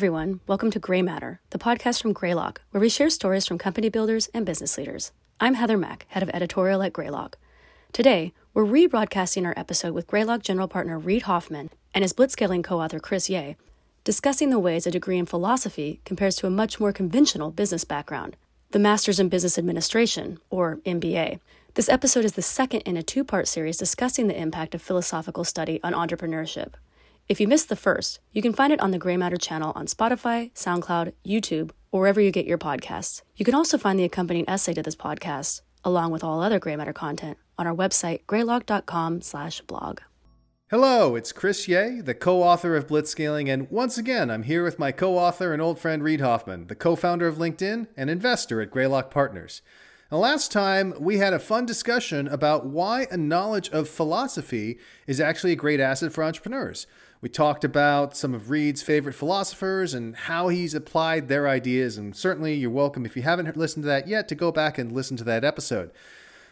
everyone. Welcome to Gray Matter, the podcast from Greylock, where we share stories from company builders and business leaders. I'm Heather Mack, head of editorial at Greylock. Today, we're rebroadcasting our episode with Greylock general partner Reid Hoffman and his blitzscaling co author Chris Yeh, discussing the ways a degree in philosophy compares to a much more conventional business background, the Masters in Business Administration, or MBA. This episode is the second in a two part series discussing the impact of philosophical study on entrepreneurship. If you missed the first, you can find it on the Gray Matter channel on Spotify, SoundCloud, YouTube, or wherever you get your podcasts. You can also find the accompanying essay to this podcast, along with all other Gray Matter content, on our website, greylock.com slash blog. Hello, it's Chris Yeh, the co-author of Blitzscaling, and once again, I'm here with my co-author and old friend Reid Hoffman, the co-founder of LinkedIn and investor at Greylock Partners. Now, last time we had a fun discussion about why a knowledge of philosophy is actually a great asset for entrepreneurs. We talked about some of Reid's favorite philosophers and how he's applied their ideas, and certainly you're welcome if you haven't listened to that yet to go back and listen to that episode.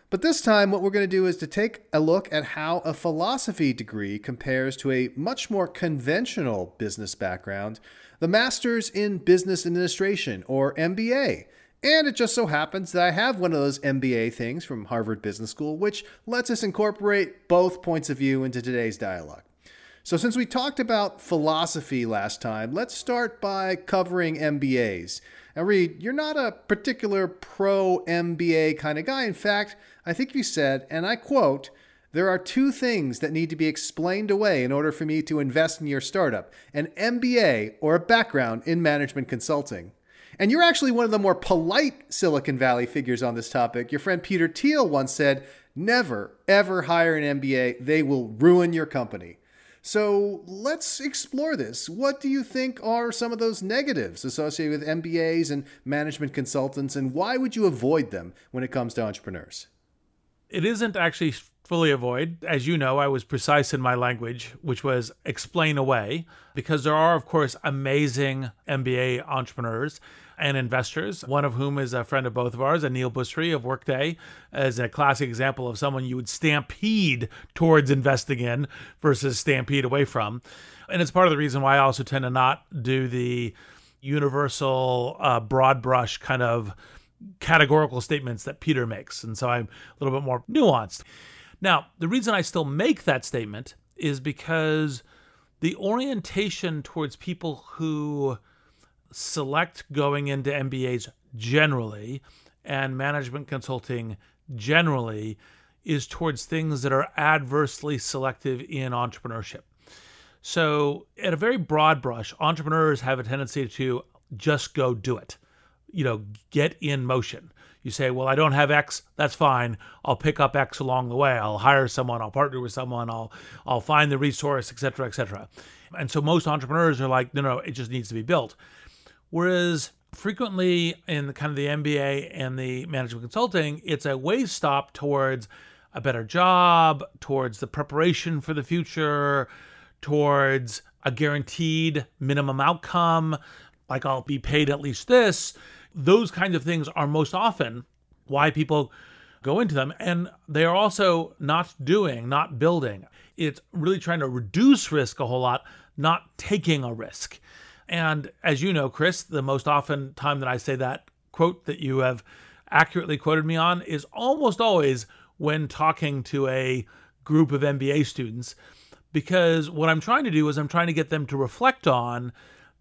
But this time, what we're going to do is to take a look at how a philosophy degree compares to a much more conventional business background, the Master's in Business Administration, or MBA. And it just so happens that I have one of those MBA things from Harvard Business School, which lets us incorporate both points of view into today's dialogue. So, since we talked about philosophy last time, let's start by covering MBAs. Now, Reid, you're not a particular pro MBA kind of guy. In fact, I think you said, and I quote, there are two things that need to be explained away in order for me to invest in your startup an MBA or a background in management consulting. And you're actually one of the more polite Silicon Valley figures on this topic. Your friend Peter Thiel once said, Never, ever hire an MBA, they will ruin your company. So let's explore this. What do you think are some of those negatives associated with MBAs and management consultants, and why would you avoid them when it comes to entrepreneurs? It isn't actually fully avoid. As you know, I was precise in my language, which was explain away, because there are, of course, amazing MBA entrepreneurs and investors, one of whom is a friend of both of ours, Aneel Bhusri of Workday, as a classic example of someone you would stampede towards investing in versus stampede away from. And it's part of the reason why I also tend to not do the universal, uh, broad brush kind of categorical statements that Peter makes. And so I'm a little bit more nuanced. Now, the reason I still make that statement is because the orientation towards people who select going into MBAs generally and management consulting generally is towards things that are adversely selective in entrepreneurship. So, at a very broad brush, entrepreneurs have a tendency to just go do it. You know, get in motion. You say, "Well, I don't have X, that's fine. I'll pick up X along the way. I'll hire someone, I'll partner with someone, I'll I'll find the resource, etc., etc." And so most entrepreneurs are like, "No, no, it just needs to be built." Whereas frequently in the kind of the MBA and the management consulting, it's a way stop towards a better job, towards the preparation for the future, towards a guaranteed minimum outcome, like I'll be paid at least this. Those kinds of things are most often why people go into them. And they are also not doing, not building. It's really trying to reduce risk a whole lot, not taking a risk. And as you know, Chris, the most often time that I say that quote that you have accurately quoted me on is almost always when talking to a group of MBA students. Because what I'm trying to do is I'm trying to get them to reflect on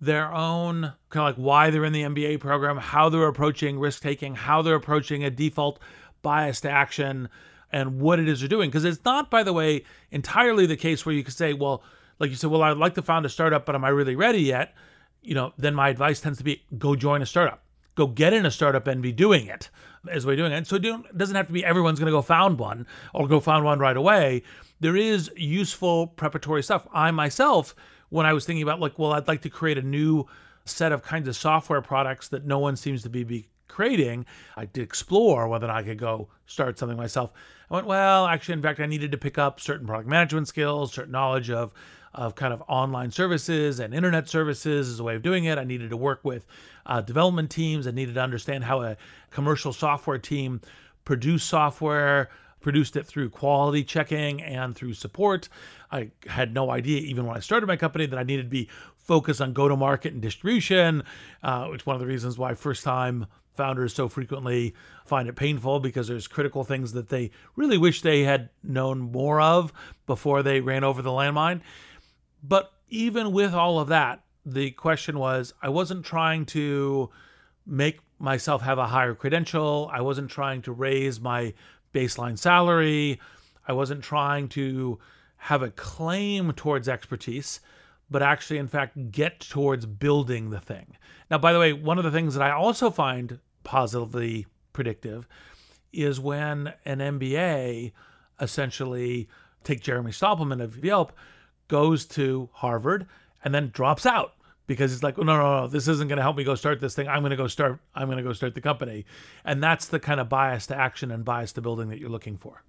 their own kind of like why they're in the MBA program, how they're approaching risk taking, how they're approaching a default bias to action, and what it is they're doing. Because it's not, by the way, entirely the case where you could say, well, like you said, well, I'd like to found a startup, but am I really ready yet? You know, then my advice tends to be go join a startup. Go get in a startup and be doing it as we're doing it. So it doesn't have to be everyone's going to go found one or go found one right away. There is useful preparatory stuff. I myself, when I was thinking about like, well, I'd like to create a new set of kinds of software products that no one seems to be, be creating, I did explore whether I could go start something myself. I went, well, actually, in fact, I needed to pick up certain product management skills, certain knowledge of of kind of online services and internet services as a way of doing it. I needed to work with uh, development teams. I needed to understand how a commercial software team produced software, produced it through quality checking and through support. I had no idea, even when I started my company, that I needed to be focused on go to market and distribution, uh, which one of the reasons why first time founders so frequently find it painful because there's critical things that they really wish they had known more of before they ran over the landmine. But even with all of that, the question was I wasn't trying to make myself have a higher credential. I wasn't trying to raise my baseline salary. I wasn't trying to have a claim towards expertise, but actually, in fact, get towards building the thing. Now, by the way, one of the things that I also find positively predictive is when an MBA essentially, take Jeremy Stoppelman of Yelp, goes to Harvard and then drops out because he's like, oh, no, no, no, this isn't going to help me go start this thing. I'm going to go start. I'm going to go start the company, and that's the kind of bias to action and bias to building that you're looking for.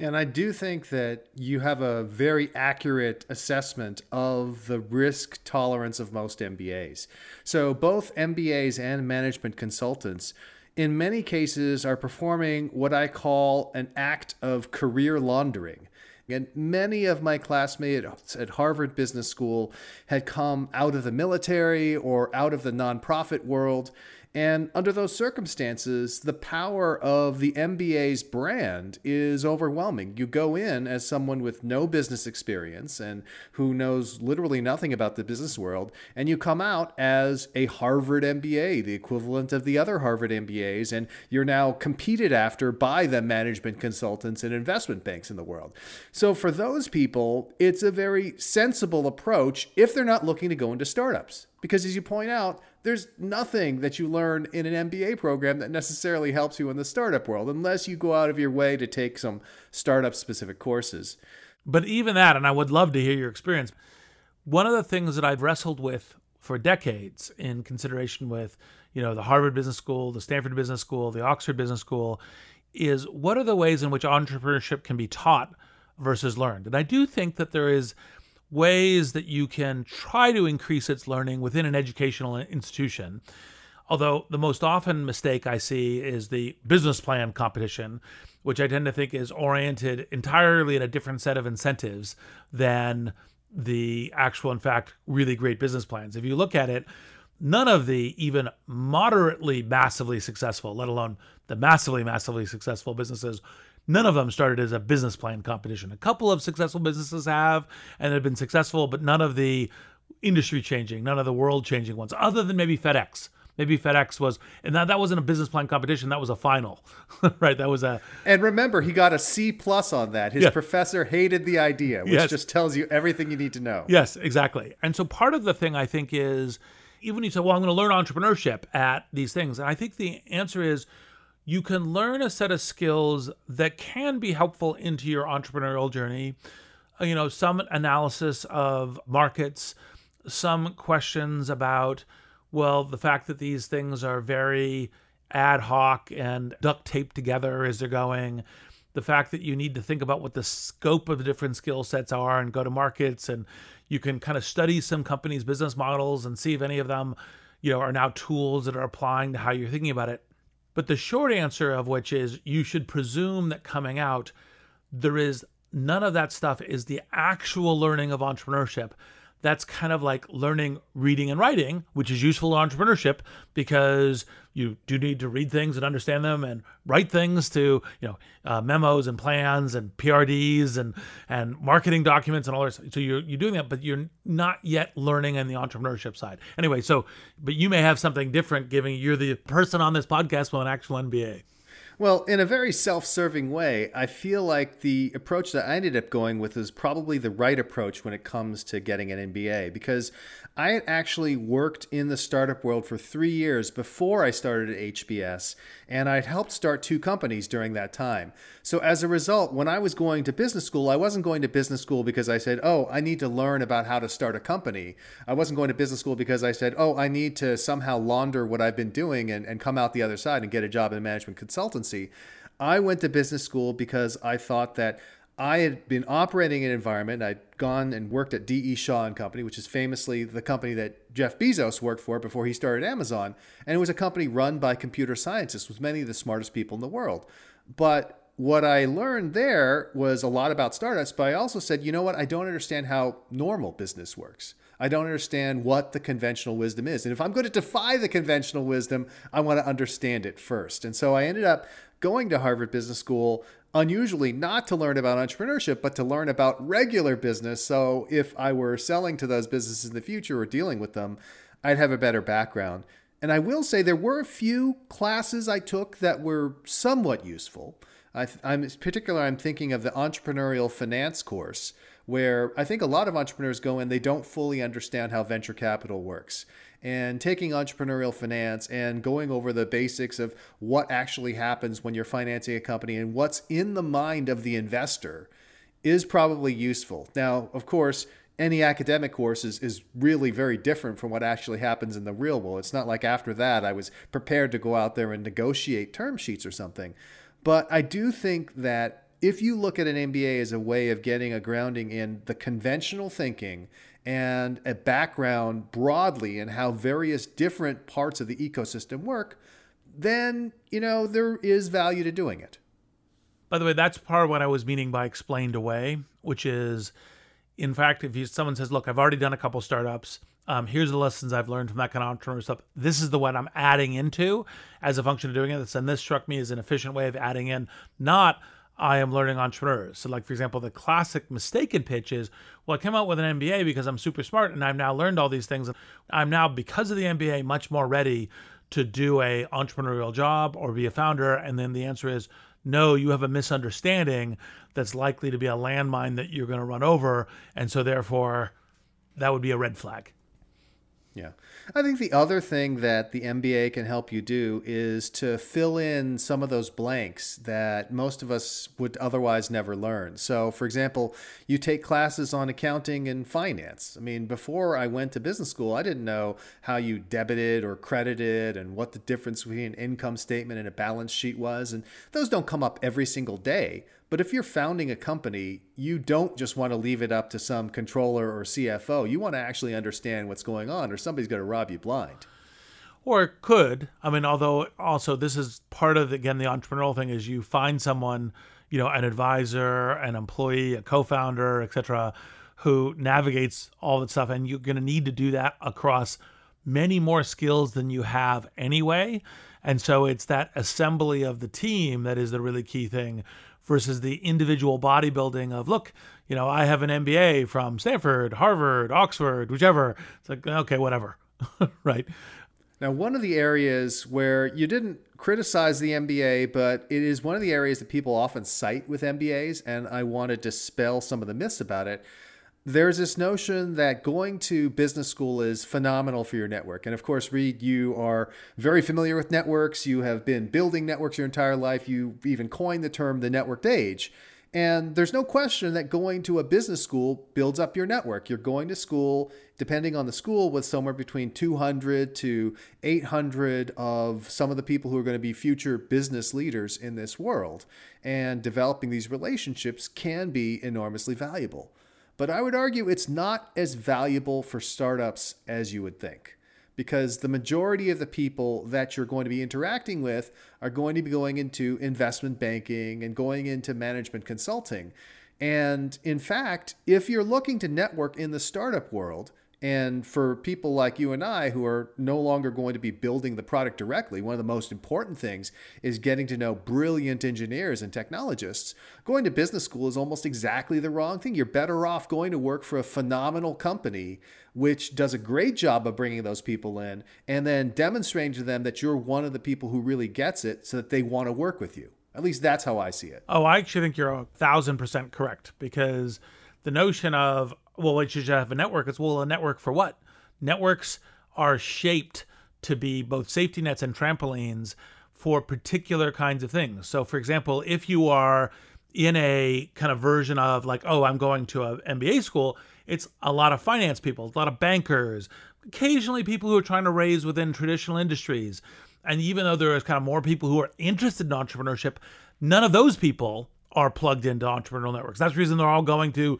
And I do think that you have a very accurate assessment of the risk tolerance of most MBAs. So, both MBAs and management consultants, in many cases, are performing what I call an act of career laundering. And many of my classmates at Harvard Business School had come out of the military or out of the nonprofit world and under those circumstances, the power of the MBA's brand is overwhelming. You go in as someone with no business experience and who knows literally nothing about the business world, and you come out as a Harvard MBA, the equivalent of the other Harvard MBAs, and you're now competed after by the management consultants and investment banks in the world. So for those people, it's a very sensible approach if they're not looking to go into startups. Because as you point out, there's nothing that you learn in an MBA program that necessarily helps you in the startup world unless you go out of your way to take some startup specific courses. But even that, and I would love to hear your experience. One of the things that I've wrestled with for decades in consideration with, you know, the Harvard Business School, the Stanford Business School, the Oxford Business School is what are the ways in which entrepreneurship can be taught versus learned? And I do think that there is ways that you can try to increase its learning within an educational institution. Although the most often mistake I see is the business plan competition, which I tend to think is oriented entirely in a different set of incentives than the actual, in fact, really great business plans. If you look at it, none of the even moderately massively successful, let alone the massively, massively successful businesses None of them started as a business plan competition. A couple of successful businesses have and have been successful, but none of the industry changing, none of the world changing ones, other than maybe FedEx. Maybe FedEx was, and that, that wasn't a business plan competition. That was a final, right? That was a. And remember, he got a C plus on that. His yeah. professor hated the idea, which yes. just tells you everything you need to know. Yes, exactly. And so part of the thing I think is, even you say, "Well, I'm going to learn entrepreneurship at these things," and I think the answer is you can learn a set of skills that can be helpful into your entrepreneurial journey. Uh, you know, some analysis of markets, some questions about, well, the fact that these things are very ad hoc and duct taped together as they're going, the fact that you need to think about what the scope of the different skill sets are and go to markets and you can kind of study some companies' business models and see if any of them, you know, are now tools that are applying to how you're thinking about it. But the short answer of which is you should presume that coming out, there is none of that stuff is the actual learning of entrepreneurship that's kind of like learning reading and writing, which is useful in entrepreneurship because you do need to read things and understand them and write things to, you know, uh, memos and plans and PRDs and and marketing documents and all this. So you're you're doing that, but you're not yet learning in the entrepreneurship side. Anyway, so but you may have something different, giving you're the person on this podcast with an actual MBA. Well, in a very self serving way, I feel like the approach that I ended up going with is probably the right approach when it comes to getting an MBA because I had actually worked in the startup world for three years before I started at HBS, and I'd helped start two companies during that time. So as a result, when I was going to business school, I wasn't going to business school because I said, oh, I need to learn about how to start a company. I wasn't going to business school because I said, oh, I need to somehow launder what I've been doing and, and come out the other side and get a job in management consultancy. I went to business school because I thought that I had been operating in an environment. I'd gone and worked at D.E. Shaw and Company, which is famously the company that Jeff Bezos worked for before he started Amazon. And it was a company run by computer scientists with many of the smartest people in the world. But what I learned there was a lot about startups, but I also said, you know what? I don't understand how normal business works. I don't understand what the conventional wisdom is. And if I'm going to defy the conventional wisdom, I want to understand it first. And so I ended up going to Harvard Business School, unusually not to learn about entrepreneurship, but to learn about regular business. So if I were selling to those businesses in the future or dealing with them, I'd have a better background. And I will say there were a few classes I took that were somewhat useful. I, am particular. I'm thinking of the entrepreneurial finance course, where I think a lot of entrepreneurs go in, they don't fully understand how venture capital works. And taking entrepreneurial finance and going over the basics of what actually happens when you're financing a company and what's in the mind of the investor is probably useful. Now, of course, any academic course is, is really very different from what actually happens in the real world. It's not like after that I was prepared to go out there and negotiate term sheets or something. But I do think that if you look at an MBA as a way of getting a grounding in the conventional thinking and a background broadly in how various different parts of the ecosystem work, then, you know, there is value to doing it. By the way, that's part of what I was meaning by explained away, which is, in fact, if you, someone says, look, I've already done a couple startups, um, here's the lessons I've learned from that kind of entrepreneur stuff. This is the one I'm adding into as a function of doing it. And this struck me as an efficient way of adding in, not I am learning entrepreneurs. So, like for example, the classic mistaken pitch is, well, I came out with an MBA because I'm super smart and I've now learned all these things. I'm now, because of the MBA, much more ready to do a entrepreneurial job or be a founder. And then the answer is, no, you have a misunderstanding that's likely to be a landmine that you're going to run over. And so, therefore, that would be a red flag. Yeah. I think the other thing that the MBA can help you do is to fill in some of those blanks that most of us would otherwise never learn. So, for example, you take classes on accounting and finance. I mean, before I went to business school, I didn't know how you debited or credited and what the difference between an income statement and a balance sheet was. And those don't come up every single day. But if you're founding a company, you don't just want to leave it up to some controller or CFO. You want to actually understand what's going on, or somebody's going to rob you blind. Or could. I mean, although also this is part of again the entrepreneurial thing is you find someone, you know, an advisor, an employee, a co-founder, etc., who navigates all that stuff, and you're going to need to do that across many more skills than you have anyway. And so it's that assembly of the team that is the really key thing versus the individual bodybuilding of look you know i have an mba from stanford harvard oxford whichever. It's like okay whatever. Right. Now one of the areas where you didn't criticize the mba but it is one of the areas that people often cite with mbas and i want to dispel some of the myths about it there's this notion that going to business school is phenomenal for your network. And of course, Reid, you are very familiar with networks. You have been building networks your entire life. You even coined the term the networked age. And there's no question that going to a business school builds up your network. You're going to school, depending on the school, with somewhere between 200 to 800 of some of the people who are going to be future business leaders in this world. And developing these relationships can be enormously valuable. But I would argue it's not as valuable for startups as you would think because the majority of the people that you're going to be interacting with are going to be going into investment banking and going into management consulting. And in fact, if you're looking to network in the startup world, and for people like you and I who are no longer going to be building the product directly, one of the most important things is getting to know brilliant engineers and technologists. Going to business school is almost exactly the wrong thing. You're better off going to work for a phenomenal company which does a great job of bringing those people in and then demonstrating to them that you're one of the people who really gets it so that they want to work with you. At least that's how I see it. Oh, I actually think you're a thousand percent correct because the notion of well, why should you have a network? It's well, a network for what? Networks are shaped to be both safety nets and trampolines for particular kinds of things. So, for example, if you are in a kind of version of like, oh, I'm going to an MBA school, it's a lot of finance people, a lot of bankers, occasionally people who are trying to raise within traditional industries. And even though there is kind of more people who are interested in entrepreneurship, none of those people are plugged into entrepreneurial networks. That's the reason they're all going to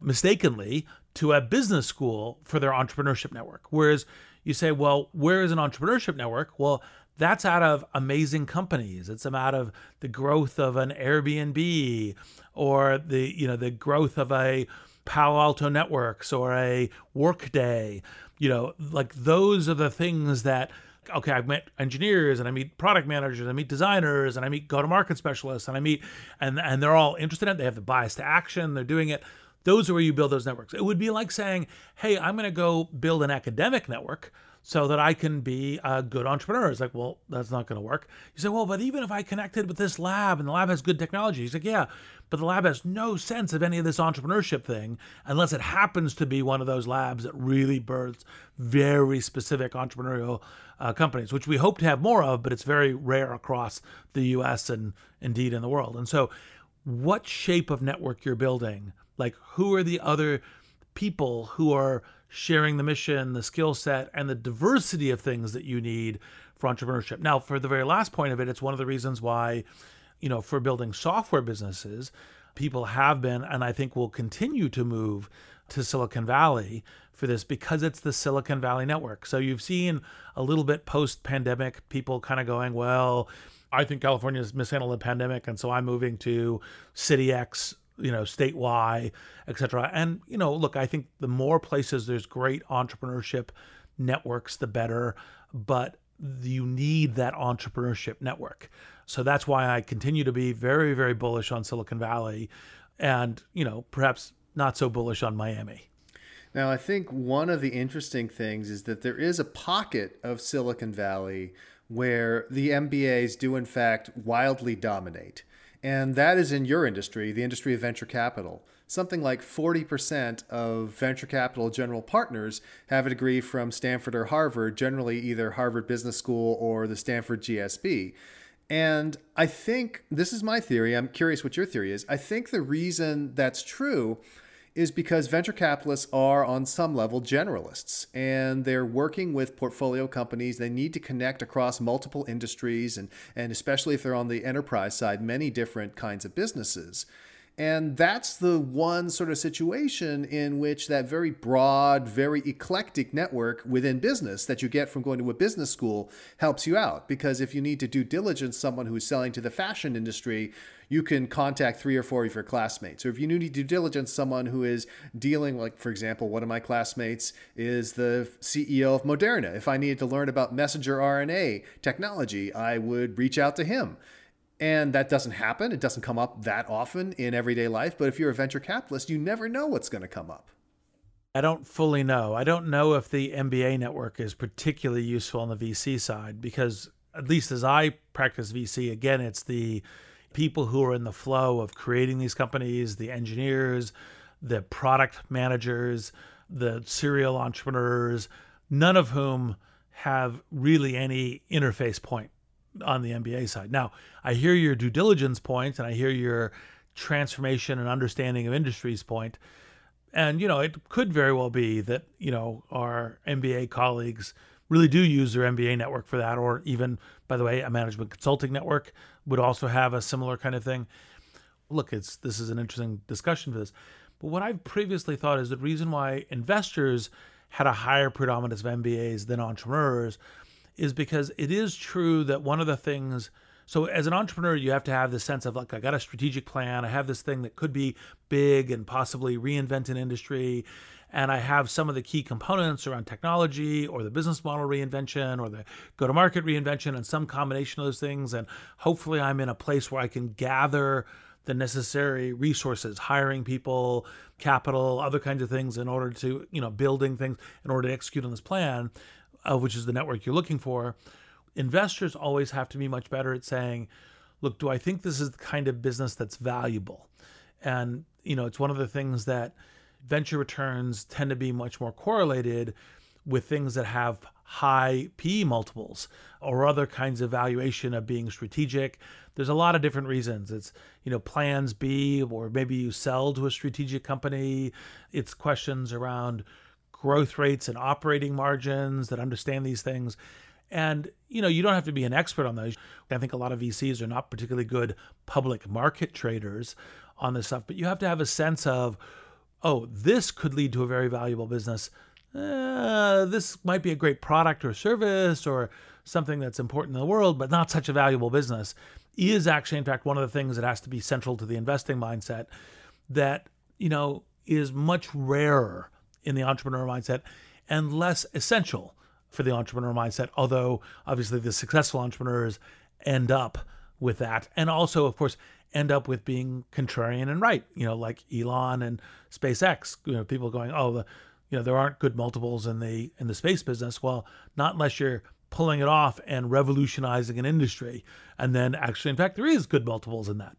mistakenly to a business school for their entrepreneurship network. Whereas you say, well, where is an entrepreneurship network? Well, that's out of amazing companies. It's out of the growth of an Airbnb or the you know the growth of a Palo Alto Networks or a Workday. You know, like those are the things that okay, I've met engineers and I meet product managers, and I meet designers, and I meet go-to-market specialists, and I meet and and they're all interested in it. They have the bias to action, they're doing it. Those are where you build those networks. It would be like saying, hey, I'm going to go build an academic network so that I can be a good entrepreneur. It's like, well, that's not going to work. You say, well, but even if I connected with this lab and the lab has good technology, he's like, yeah, but the lab has no sense of any of this entrepreneurship thing unless it happens to be one of those labs that really births very specific entrepreneurial uh, companies, which we hope to have more of, but it's very rare across the US and indeed in the world. And so, what shape of network you're building like, who are the other people who are sharing the mission, the skill set, and the diversity of things that you need for entrepreneurship? Now, for the very last point of it, it's one of the reasons why, you know, for building software businesses, people have been, and I think will continue to move to Silicon Valley for this because it's the Silicon Valley network. So you've seen a little bit post pandemic people kind of going, well, I think California California's mishandled the pandemic, and so I'm moving to City X you know, statewide, et cetera. And, you know, look, I think the more places there's great entrepreneurship networks, the better. But you need that entrepreneurship network. So that's why I continue to be very, very bullish on Silicon Valley and, you know, perhaps not so bullish on Miami. Now, I think one of the interesting things is that there is a pocket of Silicon Valley where the MBAs do, in fact, wildly dominate. And that is in your industry, the industry of venture capital. Something like 40% of venture capital general partners have a degree from Stanford or Harvard, generally either Harvard Business School or the Stanford GSB. And I think this is my theory. I'm curious what your theory is. I think the reason that's true is because venture capitalists are on some level generalists and they're working with portfolio companies. They need to connect across multiple industries and, and especially if they're on the enterprise side, many different kinds of businesses. And that's the one sort of situation in which that very broad, very eclectic network within business that you get from going to a business school helps you out. Because if you need to do diligence someone who's selling to the fashion industry, you can contact three or four of your classmates. Or if you need to due diligence someone who is dealing, like for example, one of my classmates is the CEO of Moderna. If I needed to learn about messenger RNA technology, I would reach out to him. And that doesn't happen. It doesn't come up that often in everyday life. But if you're a venture capitalist, you never know what's going to come up. I don't fully know. I don't know if the MBA network is particularly useful on the VC side because, at least as I practice VC, again, it's the people who are in the flow of creating these companies, the engineers, the product managers, the serial entrepreneurs, none of whom have really any interface point on the MBA side. Now, I hear your due diligence point and I hear your transformation and understanding of industries point. And, you know, it could very well be that, you know, our MBA colleagues really do use their MBA network for that, or even, by the way, a management consulting network would also have a similar kind of thing. Look, it's this is an interesting discussion for this. But what I've previously thought is the reason why investors had a higher predominance of MBAs than entrepreneurs is because it is true that one of the things so as an entrepreneur you have to have this sense of like i got a strategic plan. I have this thing that could be big and possibly reinvent an industry. And i have some of the key components around technology or the business model reinvention or the go to market reinvention and some combination of those things. And hopefully i'm in a place where i can gather the necessary resources hiring people capital other kinds of things in order to you know building things in order to execute on this plan uh, which is the network you're looking for, investors always have to be much better at saying, look, do I think this is the kind of business that's valuable? And, you know, it's one of the things that venture returns tend to be much more correlated with things that have high PE multiples or other kinds of valuation of being strategic. There's a lot of different reasons. It's, you know, plans B, or maybe you sell to a strategic company. It's questions around growth rates and operating margins that understand these things. And you know, you don't have to be an expert on those. I think a lot of VCs are not particularly good public market traders on this stuff, but you have to have a sense of, oh, this could lead to a very valuable business. Uh, this might be a great product or service or something that's important in the world, but not such a valuable business. Is actually, in fact, one of the things that has to be central to the investing mindset. That you know, is much rarer in the entrepreneur mindset and less essential for the entrepreneur mindset. Although obviously the successful entrepreneurs end up with that. And also, of course, end up with being contrarian and right, you know, like Elon and SpaceX, you know, people going, oh, the, you know, there aren't good multiples in the in the space business. Well, not unless you're pulling it off and revolutionizing an industry. And then actually, in fact, there is good multiples in that.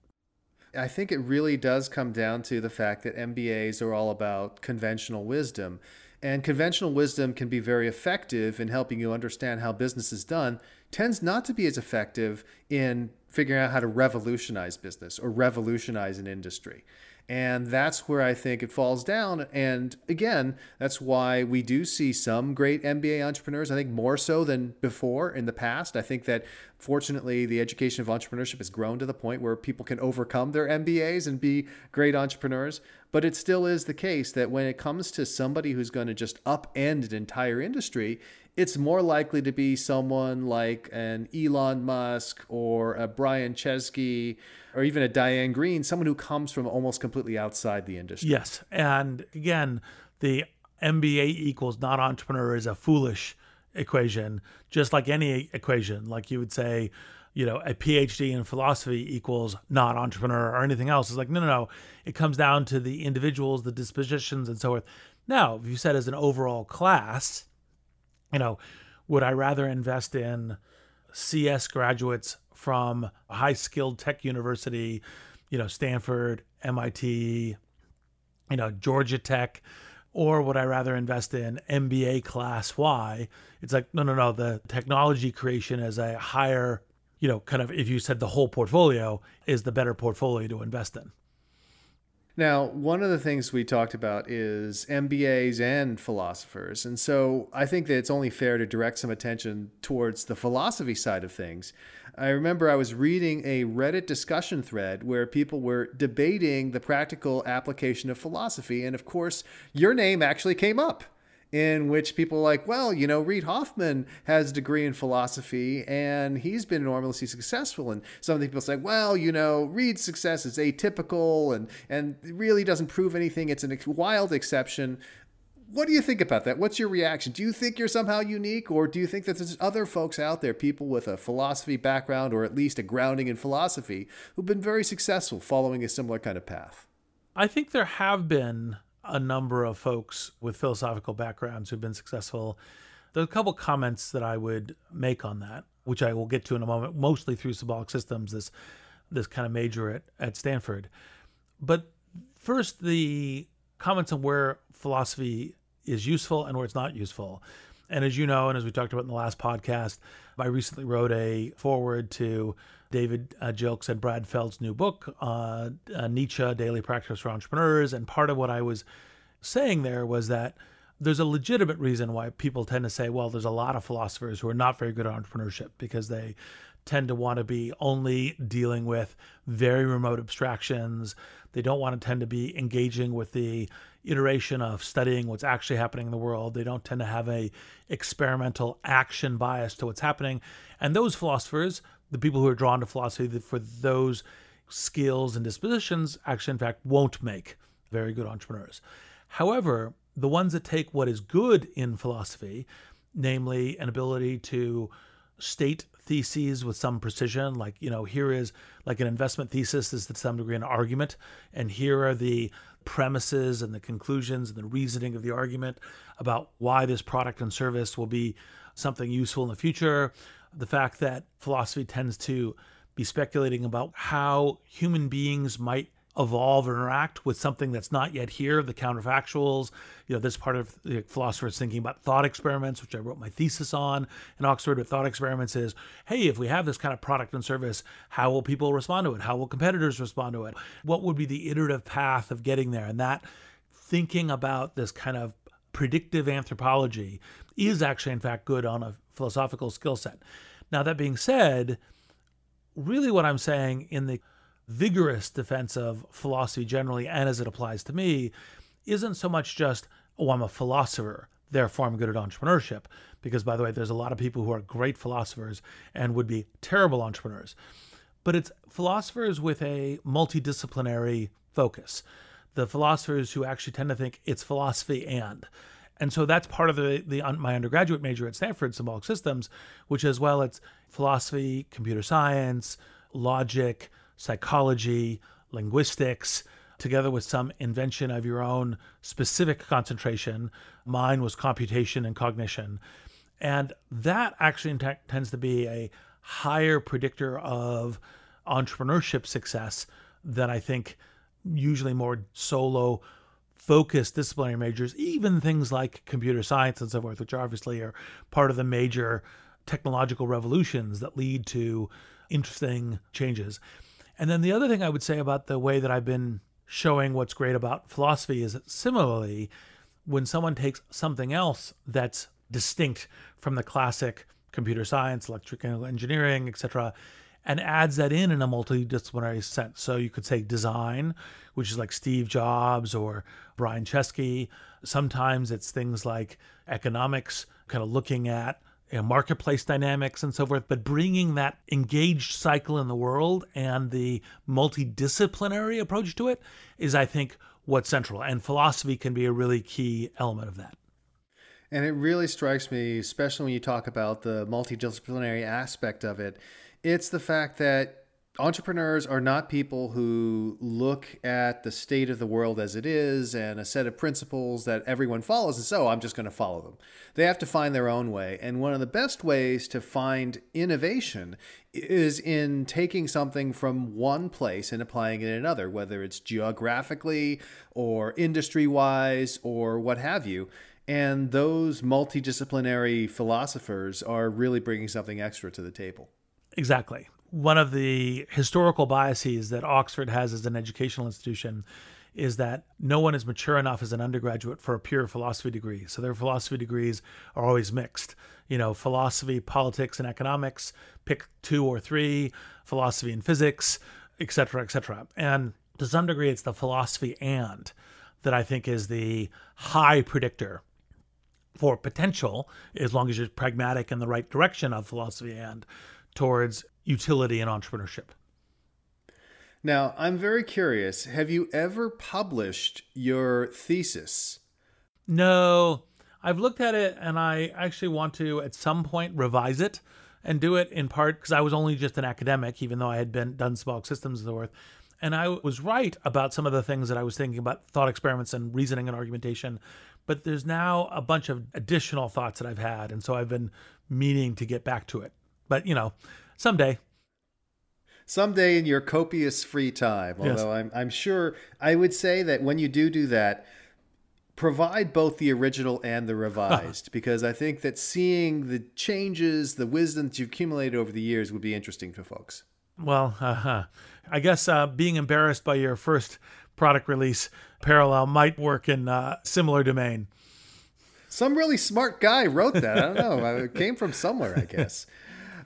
I think it really does come down to the fact that MBAs are all about conventional wisdom. And conventional wisdom can be very effective in helping you understand how business is done, tends not to be as effective in figuring out how to revolutionize business or revolutionize an industry. And that's where I think it falls down. And again, that's why we do see some great MBA entrepreneurs, I think more so than before in the past. I think that fortunately, the education of entrepreneurship has grown to the point where people can overcome their MBAs and be great entrepreneurs. But it still is the case that when it comes to somebody who's going to just upend an entire industry, it's more likely to be someone like an Elon Musk or a Brian Chesky or even a Diane Greene, someone who comes from almost completely outside the industry. Yes. And again, the MBA equals not entrepreneur is a foolish equation, just like any equation. Like you would say, you know, a PhD in philosophy equals not entrepreneur or anything else. It's like, no, no, no. It comes down to the individuals, the dispositions, and so forth. Now, if you said as an overall class, you know, would I rather invest in CS graduates from a high skilled tech university, you know, Stanford, MIT, you know, Georgia Tech, or would I rather invest in MBA class Y? It's like, no, no, no. The technology creation is a higher, you know, kind of, if you said the whole portfolio is the better portfolio to invest in. Now, one of the things we talked about is MBAs and philosophers. And so I think that it's only fair to direct some attention towards the philosophy side of things. I remember I was reading a Reddit discussion thread where people were debating the practical application of philosophy. And of course, your name actually came up in which people are like, well, you know, Reid Hoffman has a degree in philosophy and he's been enormously successful. And some of the people say, well, you know, Reid's success is atypical and, and really doesn't prove anything. It's a wild exception. What do you think about that? What's your reaction? Do you think you're somehow unique, or do you think that there's other folks out there, people with a philosophy background or at least a grounding in philosophy, who've been very successful following a similar kind of path? I think there have been a number of folks with philosophical backgrounds who've been successful. There's a couple comments that I would make on that, which I will get to in a moment, mostly through symbolic systems, this this kind of major at, at Stanford. But first, the comments on where philosophy is useful and where it's not useful. And as you know, and as we talked about in the last podcast, I recently wrote a foreword to David uh, Jilk's and Brad Feld's new book, uh, uh, Nietzsche Daily Practice for Entrepreneurs. And part of what I was saying there was that there's a legitimate reason why people tend to say, well, there's a lot of philosophers who are not very good at entrepreneurship because they tend to want to be only dealing with very remote abstractions. They don't want to tend to be engaging with the iteration of studying what's actually happening in the world. They don't tend to have a experimental action bias to what's happening. And those philosophers, the people who are drawn to philosophy for those skills and dispositions, actually, in fact, won't make very good entrepreneurs. However, the ones that take what is good in philosophy, namely an ability to state theses with some precision like you know here is like an investment thesis is to some degree an argument and here are the premises and the conclusions and the reasoning of the argument about why this product and service will be something useful in the future. The fact that philosophy tends to be speculating about how human beings might evolve or interact with something that's not yet here, the counterfactuals. You know, this part of the philosophers thinking about thought experiments, which I wrote my thesis on in Oxford with thought experiments is, hey, if we have this kind of product and service, how will people respond to it? How will competitors respond to it? What would be the iterative path of getting there? And that thinking about this kind of predictive anthropology is actually, in fact, good on a philosophical skill set. Now, that being said, really what I'm saying in the vigorous defense of philosophy generally and as it applies to me isn't so much just, oh, I'm a philosopher, therefore I'm good at entrepreneurship. Because, by the way, there's a lot of people who are great philosophers and would be terrible entrepreneurs. But it's philosophers with a multidisciplinary focus. The philosophers who actually tend to think it's philosophy and. And so that's part of the, the my undergraduate major at Stanford, symbolic systems, which as well it's philosophy, computer science, logic, psychology, linguistics, together with some invention of your own specific concentration. Mine was computation and cognition. And that actually t- tends to be a higher predictor of entrepreneurship success than I think usually more solo focused disciplinary majors, even things like computer science and so forth, which obviously are part of the major technological revolutions that lead to interesting changes. And then the other thing I would say about the way that I've been showing what's great about philosophy is that similarly, when someone takes something else that's distinct from the classic computer science, electrical engineering, etc., and adds that in in a multidisciplinary sense. So you could say design, which is like Steve Jobs or Brian Chesky. Sometimes it's things like economics, kind of looking at you know, marketplace dynamics and so forth, but bringing that engaged cycle in the world and the multidisciplinary approach to it is, I think, what's central. And philosophy can be a really key element of that. And it really strikes me, especially when you talk about the multidisciplinary aspect of it, it's the fact that entrepreneurs are not people who look at the state of the world as it is and a set of principles that everyone follows and so I'm just going to follow them. They have to find their own way. And one of the best ways to find innovation is in taking something from one place and applying it in another, whether it's geographically or industry wise or what have you. And those multidisciplinary philosophers are really bringing something extra to the table. Exactly one of the historical biases that Oxford has as an educational institution is that no one is mature enough as an undergraduate for a pure philosophy degree. So their philosophy degrees are always mixed. You know, philosophy, politics, and economics, pick two or three, philosophy and physics, et cetera, et cetera. And to some degree, it's the philosophy and that I think is the high predictor for potential, as long as you're pragmatic in the right direction of philosophy and towards utility and entrepreneurship. Now, I'm very curious. Have you ever published your thesis? No, I've looked at it and I actually want to at some point revise it and do it in part because I was only just an academic, even though I had been done symbolic systems and so forth. And I was right about some of the things that I was thinking about thought experiments and reasoning and argumentation. But there's now a bunch of additional thoughts that I've had. And so I've been meaning to get back to it. But, you know, someday. Someday in your copious free time. Although yes. I'm, I'm sure I would say that when you do do that, provide both the original and the revised because I think that seeing the changes, the wisdom that you've accumulated over the years would be interesting for folks. Well, uh-huh. I guess uh, being embarrassed by your first product release parallel might work in uh, similar domain. Some really smart guy wrote that. I don't know. it came from somewhere, I guess.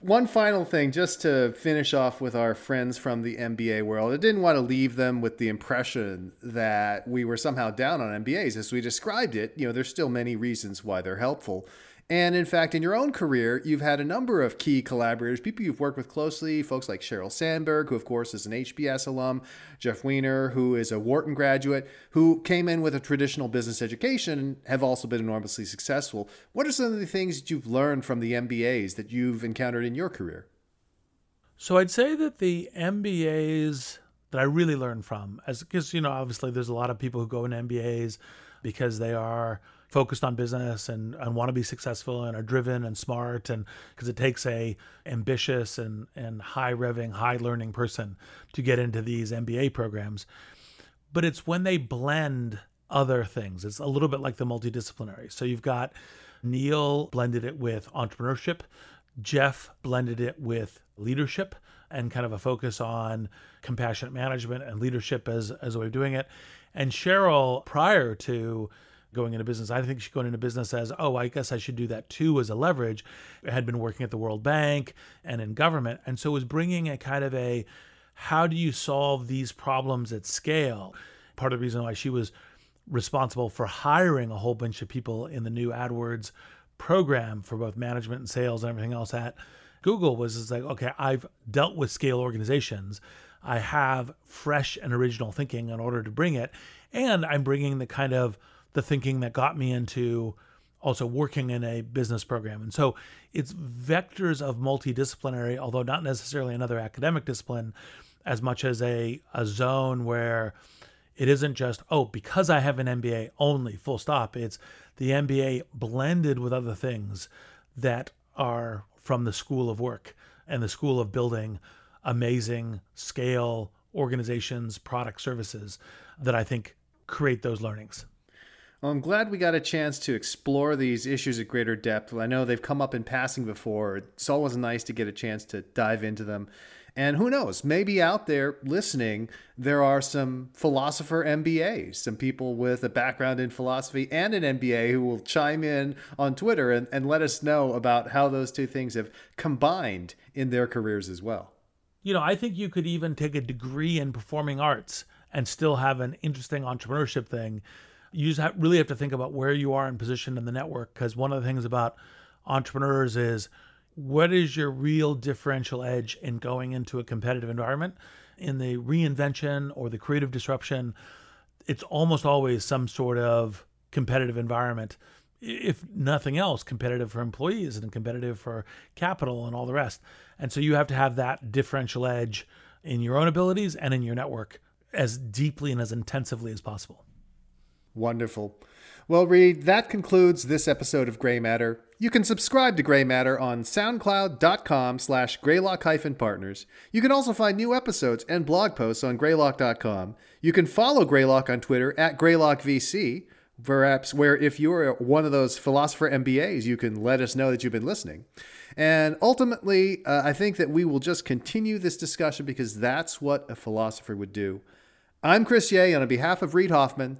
One final thing, just to finish off with our friends from the MBA world. I didn't want to leave them with the impression that we were somehow down on MBAs. As we described it, you know, there's still many reasons why they're helpful. And in fact, in your own career, you've had a number of key collaborators, people you've worked with closely, folks like Sheryl Sandberg, who, of course, is an HBS alum, Jeff Weiner, who is a Wharton graduate, who came in with a traditional business education and have also been enormously successful. What are some of the things that you've learned from the MBAs that you've encountered in your career? So I'd say that the MBAs that I really learned from, as because you know, obviously there's a lot of people who go in MBAs because they are focused on business and, and want to be successful and are driven and smart and because it takes a ambitious and, and high revving, high learning person to get into these MBA programs. But it's when they blend other things. It's a little bit like the multidisciplinary. So you've got Neil blended it with entrepreneurship, Jeff blended it with leadership and kind of a focus on compassionate management and leadership as, as a way of doing it. And Sheryl prior to going into business. I think she's going into business as, oh, I guess I should do that too as a leverage. I had been working at the World Bank and in government. And so was bringing a kind of a, how do you solve these problems at scale? Part of the reason why she was responsible for hiring a whole bunch of people in the new AdWords program for both management and sales and everything else at Google was is like, okay, I've dealt with scale organizations. I have fresh and original thinking in order to bring it. And I'm bringing the kind of the thinking that got me into also working in a business program. And so it's vectors of multidisciplinary, although not necessarily another academic discipline, as much as a, a zone where it isn't just, oh, because I have an MBA only, full stop. It's the MBA blended with other things that are from the school of work and the school of building amazing scale organizations, product services that I think create those learnings. Well, I'm glad we got a chance to explore these issues at greater depth. I know they've come up in passing before. It's always nice to get a chance to dive into them. And who knows, maybe out there listening, there are some philosopher MBAs, some people with a background in philosophy and an MBA who will chime in on Twitter and, and let us know about how those two things have combined in their careers as well. You know, I think you could even take a degree in performing arts and still have an interesting entrepreneurship thing. You just have, really have to think about where you are in position in the network because one of the things about entrepreneurs is what is your real differential edge in going into a competitive environment? In the reinvention or the creative disruption, it's almost always some sort of competitive environment. If nothing else, competitive for employees and competitive for capital and all the rest. And so you have to have that differential edge in your own abilities and in your network as deeply and as intensively as possible. Wonderful. Well, Reid, that concludes this episode of Greymatter. You can subscribe to Greymatter on soundcloud.com slash greylock-partners. You can also find new episodes and blog posts on greylock.com. You can follow Greylock on Twitter at greylockvc, perhaps where if you're one of those philosopher MBAs, you can let us know that you've been listening. And ultimately, uh, I think that we will just continue this discussion because that's what a philosopher would do. I'm Chris Yeh, and on behalf of Reid Hoffman,